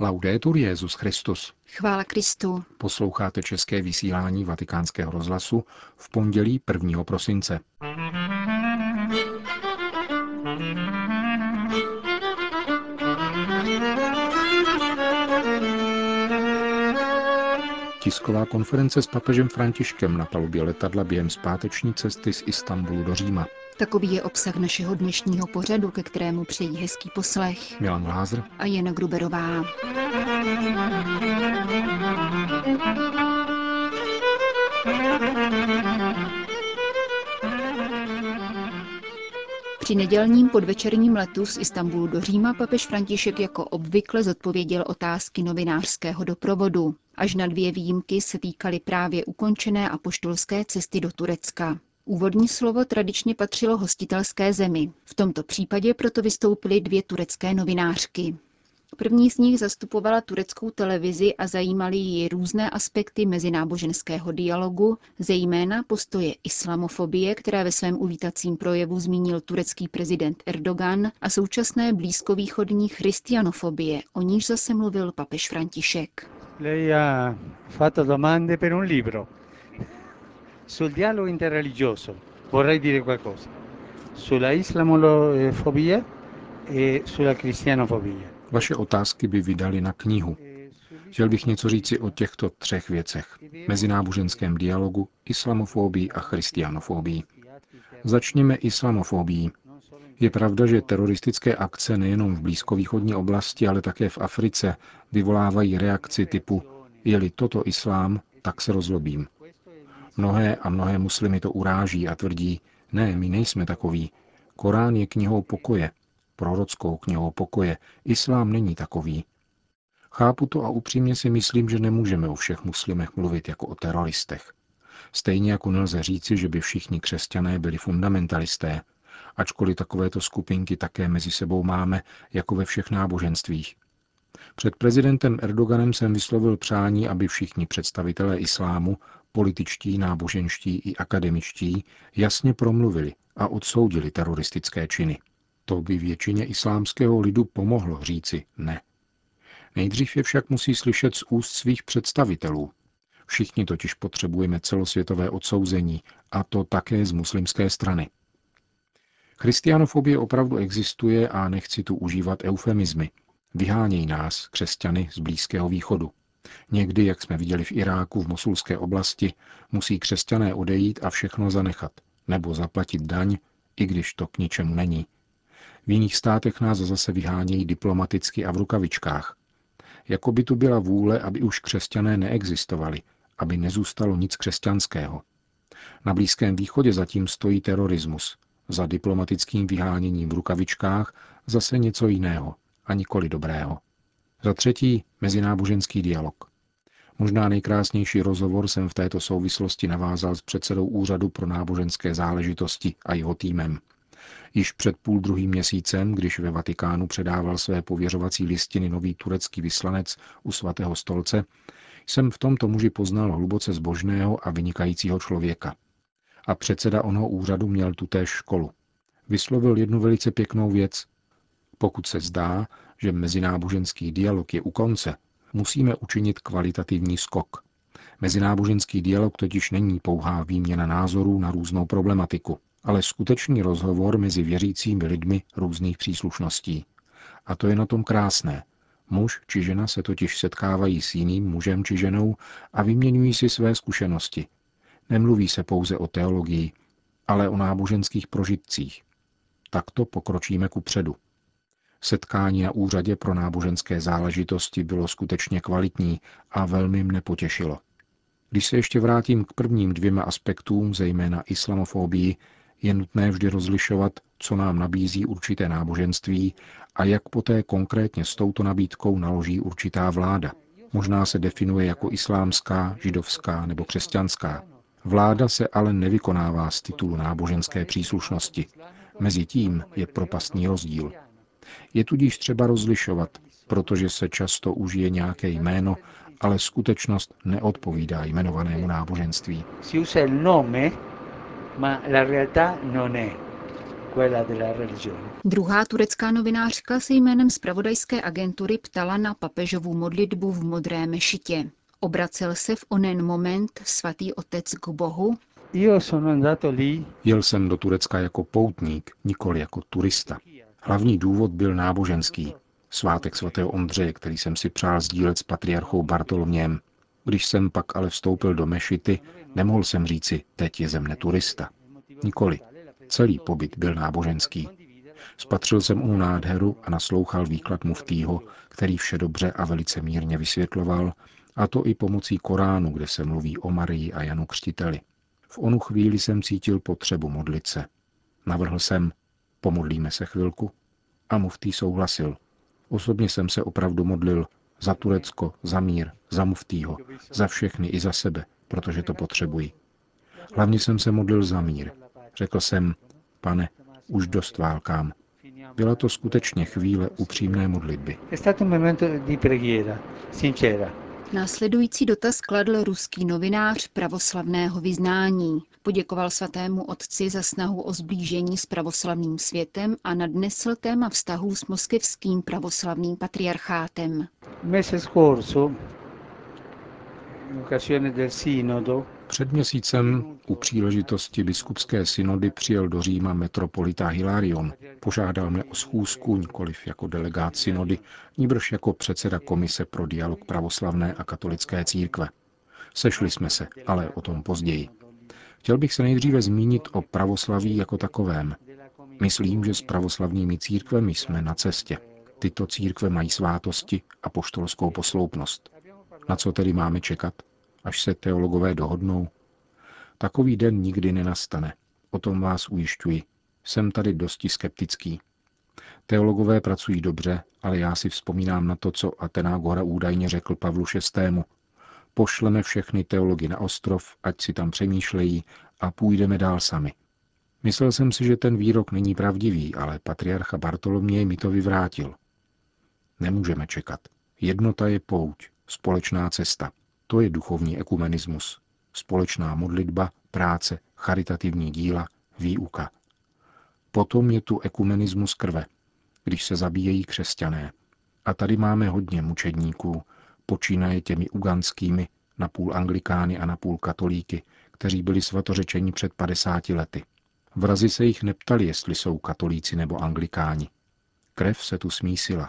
Laudetur Jezus Christus. Chvála Kristu. Posloucháte české vysílání Vatikánského rozhlasu v pondělí 1. prosince. Tisková konference s papežem Františkem na palubě letadla během zpáteční cesty z Istanbulu do Říma. Takový je obsah našeho dnešního pořadu, ke kterému přejí hezký poslech. Milan Glázer a Jana Gruberová. Při nedělním podvečerním letu z Istanbulu do Říma papež František jako obvykle zodpověděl otázky novinářského doprovodu. Až na dvě výjimky se týkaly právě ukončené apoštolské cesty do Turecka. Úvodní slovo tradičně patřilo hostitelské zemi. V tomto případě proto vystoupily dvě turecké novinářky. První z nich zastupovala tureckou televizi a zajímaly ji různé aspekty mezináboženského dialogu, zejména postoje islamofobie, které ve svém uvítacím projevu zmínil turecký prezident Erdogan, a současné blízkovýchodní christianofobie, o níž zase mluvil papež František. Sul dialogo interreligioso vorrei dire qualcosa. Sulla islamofobia e sulla cristianofobia. Vaše otázky by vydali na knihu. Chtěl bych něco říci o těchto třech věcech. Mezináboženském dialogu, islamofobii a christianofobii. Začněme islamofobii. Je pravda, že teroristické akce nejenom v blízkovýchodní oblasti, ale také v Africe vyvolávají reakci typu je-li toto islám, tak se rozlobím. Mnohé a mnohé muslimy to uráží a tvrdí, ne, my nejsme takoví. Korán je knihou pokoje, prorockou knihou pokoje. Islám není takový. Chápu to a upřímně si myslím, že nemůžeme o všech muslimech mluvit jako o teroristech. Stejně jako nelze říci, že by všichni křesťané byli fundamentalisté, ačkoliv takovéto skupinky také mezi sebou máme, jako ve všech náboženstvích. Před prezidentem Erdoganem jsem vyslovil přání, aby všichni představitelé islámu, političtí, náboženští i akademičtí, jasně promluvili a odsoudili teroristické činy. To by většině islámského lidu pomohlo říci ne. Nejdřív je však musí slyšet z úst svých představitelů. Všichni totiž potřebujeme celosvětové odsouzení, a to také z muslimské strany. Christianofobie opravdu existuje a nechci tu užívat eufemizmy. Vyhánějí nás, křesťany, z Blízkého východu. Někdy, jak jsme viděli v Iráku, v Mosulské oblasti, musí křesťané odejít a všechno zanechat, nebo zaplatit daň, i když to k ničemu není. V jiných státech nás zase vyhánějí diplomaticky a v rukavičkách. Jako by tu byla vůle, aby už křesťané neexistovali, aby nezůstalo nic křesťanského. Na Blízkém východě zatím stojí terorismus, za diplomatickým vyháněním v rukavičkách zase něco jiného a nikoli dobrého. Za třetí mezináboženský dialog. Možná nejkrásnější rozhovor jsem v této souvislosti navázal s předsedou Úřadu pro náboženské záležitosti a jeho týmem. Již před půl druhým měsícem, když ve Vatikánu předával své pověřovací listiny nový turecký vyslanec u svatého stolce, jsem v tomto muži poznal hluboce zbožného a vynikajícího člověka. A předseda onoho úřadu měl tutéž školu. Vyslovil jednu velice pěknou věc. Pokud se zdá, že mezináboženský dialog je u konce, musíme učinit kvalitativní skok. Mezináboženský dialog totiž není pouhá výměna názorů na různou problematiku ale skutečný rozhovor mezi věřícími lidmi různých příslušností. A to je na tom krásné. Muž či žena se totiž setkávají s jiným mužem či ženou a vyměňují si své zkušenosti. Nemluví se pouze o teologii, ale o náboženských prožitcích. Takto pokročíme ku předu. Setkání na úřadě pro náboženské záležitosti bylo skutečně kvalitní a velmi mne potěšilo. Když se ještě vrátím k prvním dvěma aspektům, zejména islamofobii, je nutné vždy rozlišovat, co nám nabízí určité náboženství a jak poté konkrétně s touto nabídkou naloží určitá vláda. Možná se definuje jako islámská, židovská nebo křesťanská. Vláda se ale nevykonává z titulu náboženské příslušnosti. Mezi tím je propastný rozdíl. Je tudíž třeba rozlišovat, protože se často užije nějaké jméno, ale skutečnost neodpovídá jmenovanému náboženství ma la realtà non è. Druhá turecká novinářka se jménem zpravodajské agentury ptala na papežovu modlitbu v Modré mešitě. Obracel se v onen moment svatý otec k Bohu? Jel jsem do Turecka jako poutník, nikoli jako turista. Hlavní důvod byl náboženský. Svátek svatého Ondřeje, který jsem si přál sdílet s patriarchou Bartoloměm. Když jsem pak ale vstoupil do mešity, nemohl jsem říci, teď je ze mne turista. Nikoli. Celý pobyt byl náboženský. Spatřil jsem u nádheru a naslouchal výklad muftýho, který vše dobře a velice mírně vysvětloval, a to i pomocí Koránu, kde se mluví o Marii a Janu Křtiteli. V onu chvíli jsem cítil potřebu modlit se. Navrhl jsem, pomodlíme se chvilku? A muftý souhlasil. Osobně jsem se opravdu modlil za Turecko, za mír, za muftýho, za všechny i za sebe, protože to potřebuji. Hlavně jsem se modlil za mír. Řekl jsem, pane, už dost válkám. Byla to skutečně chvíle upřímné modlitby. Následující dotaz kladl ruský novinář pravoslavného vyznání. Poděkoval svatému otci za snahu o zblížení s pravoslavným světem a nadnesl téma vztahů s moskevským pravoslavným patriarchátem. Před měsícem u příležitosti biskupské synody přijel do Říma metropolita Hilarion. Požádal mne o schůzku nikoliv jako delegát synody, níbrž jako předseda komise pro dialog pravoslavné a katolické církve. Sešli jsme se, ale o tom později. Chtěl bych se nejdříve zmínit o pravoslaví jako takovém. Myslím, že s pravoslavnými církvemi jsme na cestě. Tyto církve mají svátosti a poštolskou posloupnost. Na co tedy máme čekat? Až se teologové dohodnou? Takový den nikdy nenastane. O tom vás ujišťuji. Jsem tady dosti skeptický. Teologové pracují dobře, ale já si vzpomínám na to, co Atenagora údajně řekl Pavlu VI. Pošleme všechny teology na ostrov, ať si tam přemýšlejí a půjdeme dál sami. Myslel jsem si, že ten výrok není pravdivý, ale patriarcha Bartoloměj mi to vyvrátil. Nemůžeme čekat. Jednota je pouť, společná cesta. To je duchovní ekumenismus. Společná modlitba, práce, charitativní díla, výuka. Potom je tu ekumenismus krve, když se zabíjejí křesťané. A tady máme hodně mučedníků, počínaje těmi uganskými, napůl anglikány a napůl katolíky, kteří byli svatořečeni před 50 lety. Vrazi se jich neptali, jestli jsou katolíci nebo anglikáni. Krev se tu smísila.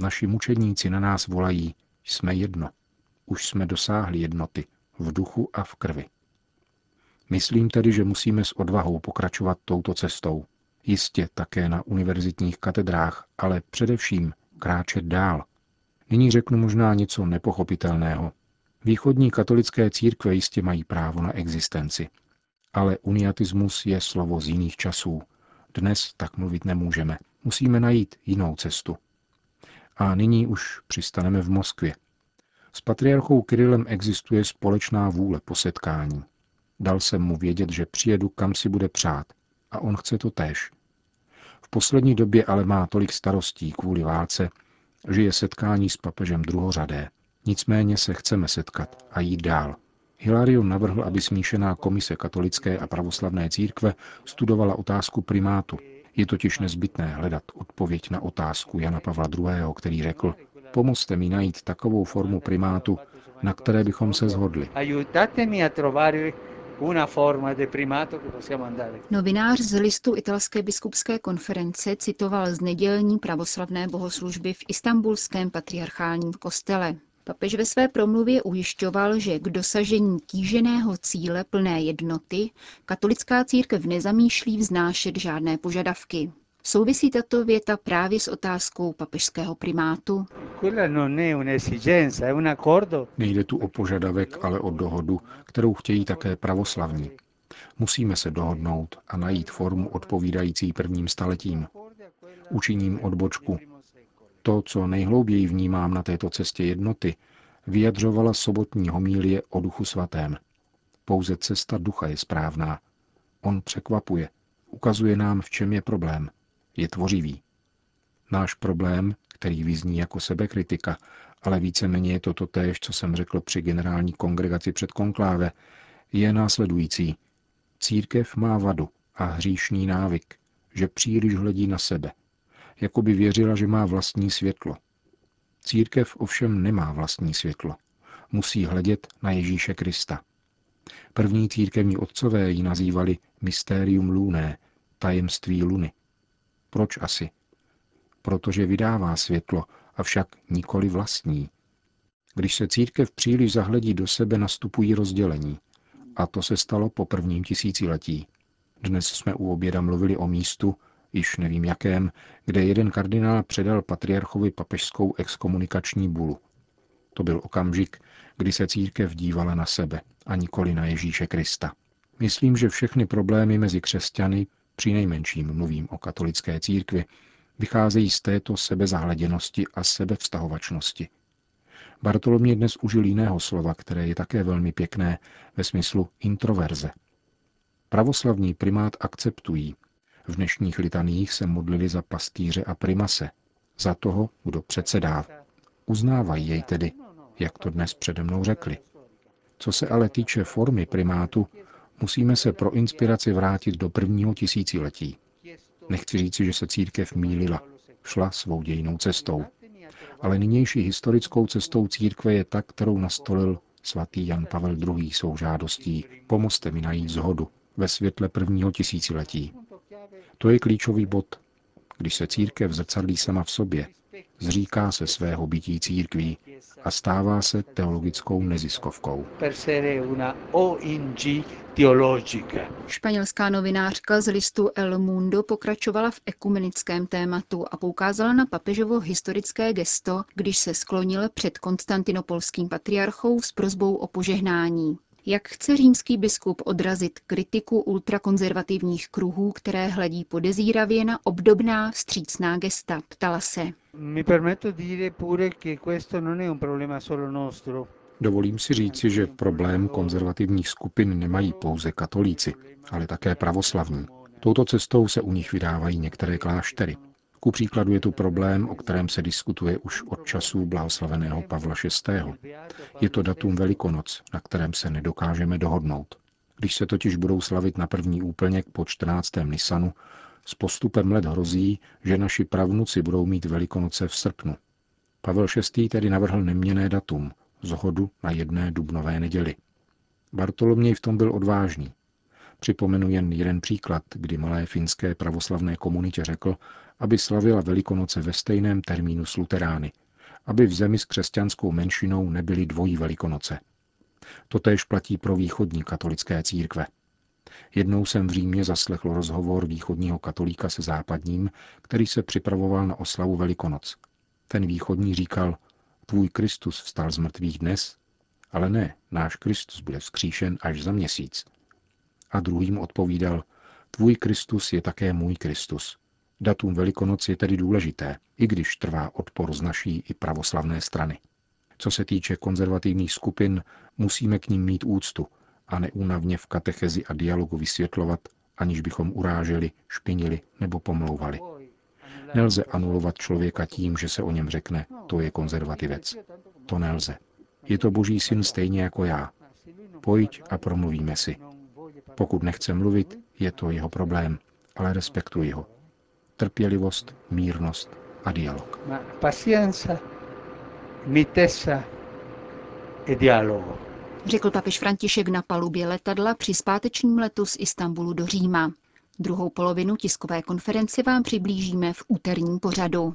Naši mučedníci na nás volají, jsme jedno už jsme dosáhli jednoty v duchu a v krvi. Myslím tedy, že musíme s odvahou pokračovat touto cestou. Jistě také na univerzitních katedrách, ale především kráčet dál. Nyní řeknu možná něco nepochopitelného. Východní katolické církve jistě mají právo na existenci. Ale uniatismus je slovo z jiných časů. Dnes tak mluvit nemůžeme. Musíme najít jinou cestu. A nyní už přistaneme v Moskvě, s patriarchou Kirilem existuje společná vůle po setkání. Dal jsem mu vědět, že přijedu, kam si bude přát. A on chce to též. V poslední době ale má tolik starostí kvůli válce, že je setkání s papežem druhořadé. Nicméně se chceme setkat a jít dál. Hilarion navrhl, aby smíšená komise katolické a pravoslavné církve studovala otázku primátu. Je totiž nezbytné hledat odpověď na otázku Jana Pavla II., který řekl, Pomozte mi najít takovou formu primátu, na které bychom se zhodli. Novinář z listu italské biskupské konference citoval z nedělní pravoslavné bohoslužby v istambulském patriarchálním kostele. Papež ve své promluvě ujišťoval, že k dosažení kýženého cíle plné jednoty katolická církev nezamýšlí vznášet žádné požadavky. Souvisí tato věta právě s otázkou papežského primátu? Nejde tu o požadavek, ale o dohodu, kterou chtějí také pravoslavní. Musíme se dohodnout a najít formu odpovídající prvním staletím. Učiním odbočku. To, co nejhlouběji vnímám na této cestě jednoty, vyjadřovala sobotní homílie o duchu svatém. Pouze cesta ducha je správná. On překvapuje, ukazuje nám, v čem je problém je tvořivý. Náš problém, který vyzní jako sebekritika, ale víceméně je to totéž, co jsem řekl při generální kongregaci před konkláve, je následující. Církev má vadu a hříšný návyk, že příliš hledí na sebe, jako by věřila, že má vlastní světlo. Církev ovšem nemá vlastní světlo. Musí hledět na Ježíše Krista. První církevní otcové ji nazývali mystérium luné, tajemství luny. Proč asi? Protože vydává světlo, avšak nikoli vlastní. Když se církev příliš zahledí do sebe, nastupují rozdělení. A to se stalo po prvním tisíciletí. Dnes jsme u oběda mluvili o místu, již nevím jakém, kde jeden kardinál předal patriarchovi papežskou exkomunikační bulu. To byl okamžik, kdy se církev dívala na sebe a nikoli na Ježíše Krista. Myslím, že všechny problémy mezi křesťany, při nejmenším mluvím o katolické církvi, vycházejí z této sebezahleděnosti a sebevztahovačnosti. Bartolomě dnes užil jiného slova, které je také velmi pěkné ve smyslu introverze. Pravoslavní primát akceptují. V dnešních litaních se modlili za pastýře a primase, za toho, kdo předsedá. Uznávají jej tedy, jak to dnes přede mnou řekli. Co se ale týče formy primátu, musíme se pro inspiraci vrátit do prvního tisíciletí. Nechci říci, že se církev mýlila, šla svou dějinou cestou. Ale nynější historickou cestou církve je ta, kterou nastolil svatý Jan Pavel II. svou žádostí. Pomozte mi najít zhodu ve světle prvního tisíciletí. To je klíčový bod. Když se církev zrcadlí sama v sobě, zříká se svého bytí církví a stává se teologickou neziskovkou. Španělská novinářka z listu El Mundo pokračovala v ekumenickém tématu a poukázala na papežovo historické gesto, když se sklonil před konstantinopolským patriarchou s prozbou o požehnání. Jak chce římský biskup odrazit kritiku ultrakonzervativních kruhů, které hledí podezíravě na obdobná vstřícná gesta, ptala se. Dovolím si říci, že problém konzervativních skupin nemají pouze katolíci, ale také pravoslavní. Touto cestou se u nich vydávají některé kláštery. Ku příkladu je tu problém, o kterém se diskutuje už od časů blahoslaveného Pavla VI. Je to datum Velikonoc, na kterém se nedokážeme dohodnout. Když se totiž budou slavit na první úplněk po 14. Nisanu, s postupem let hrozí, že naši pravnuci budou mít Velikonoce v srpnu. Pavel VI. tedy navrhl neměné datum, zhodu na jedné dubnové neděli. Bartoloměj v tom byl odvážný. Připomenu jen jeden příklad, kdy malé finské pravoslavné komunitě řekl, aby slavila Velikonoce ve stejném termínu s luterány, aby v zemi s křesťanskou menšinou nebyly dvojí Velikonoce. Totéž platí pro východní katolické církve. Jednou jsem v Římě zaslechl rozhovor východního katolíka se západním, který se připravoval na oslavu Velikonoc. Ten východní říkal, tvůj Kristus vstal z mrtvých dnes, ale ne, náš Kristus bude vzkříšen až za měsíc. A druhým odpovídal, tvůj Kristus je také můj Kristus. Datum Velikonoc je tedy důležité, i když trvá odpor z naší i pravoslavné strany. Co se týče konzervativních skupin, musíme k ním mít úctu a neúnavně v katechezi a dialogu vysvětlovat, aniž bychom uráželi, špinili nebo pomlouvali. Nelze anulovat člověka tím, že se o něm řekne, to je konzervativec. To nelze. Je to boží syn stejně jako já. Pojď a promluvíme si. Pokud nechce mluvit, je to jeho problém, ale respektuji ho trpělivost, mírnost a dialog. E Řekl papež František na palubě letadla při zpátečním letu z Istanbulu do Říma. Druhou polovinu tiskové konference vám přiblížíme v úterním pořadu.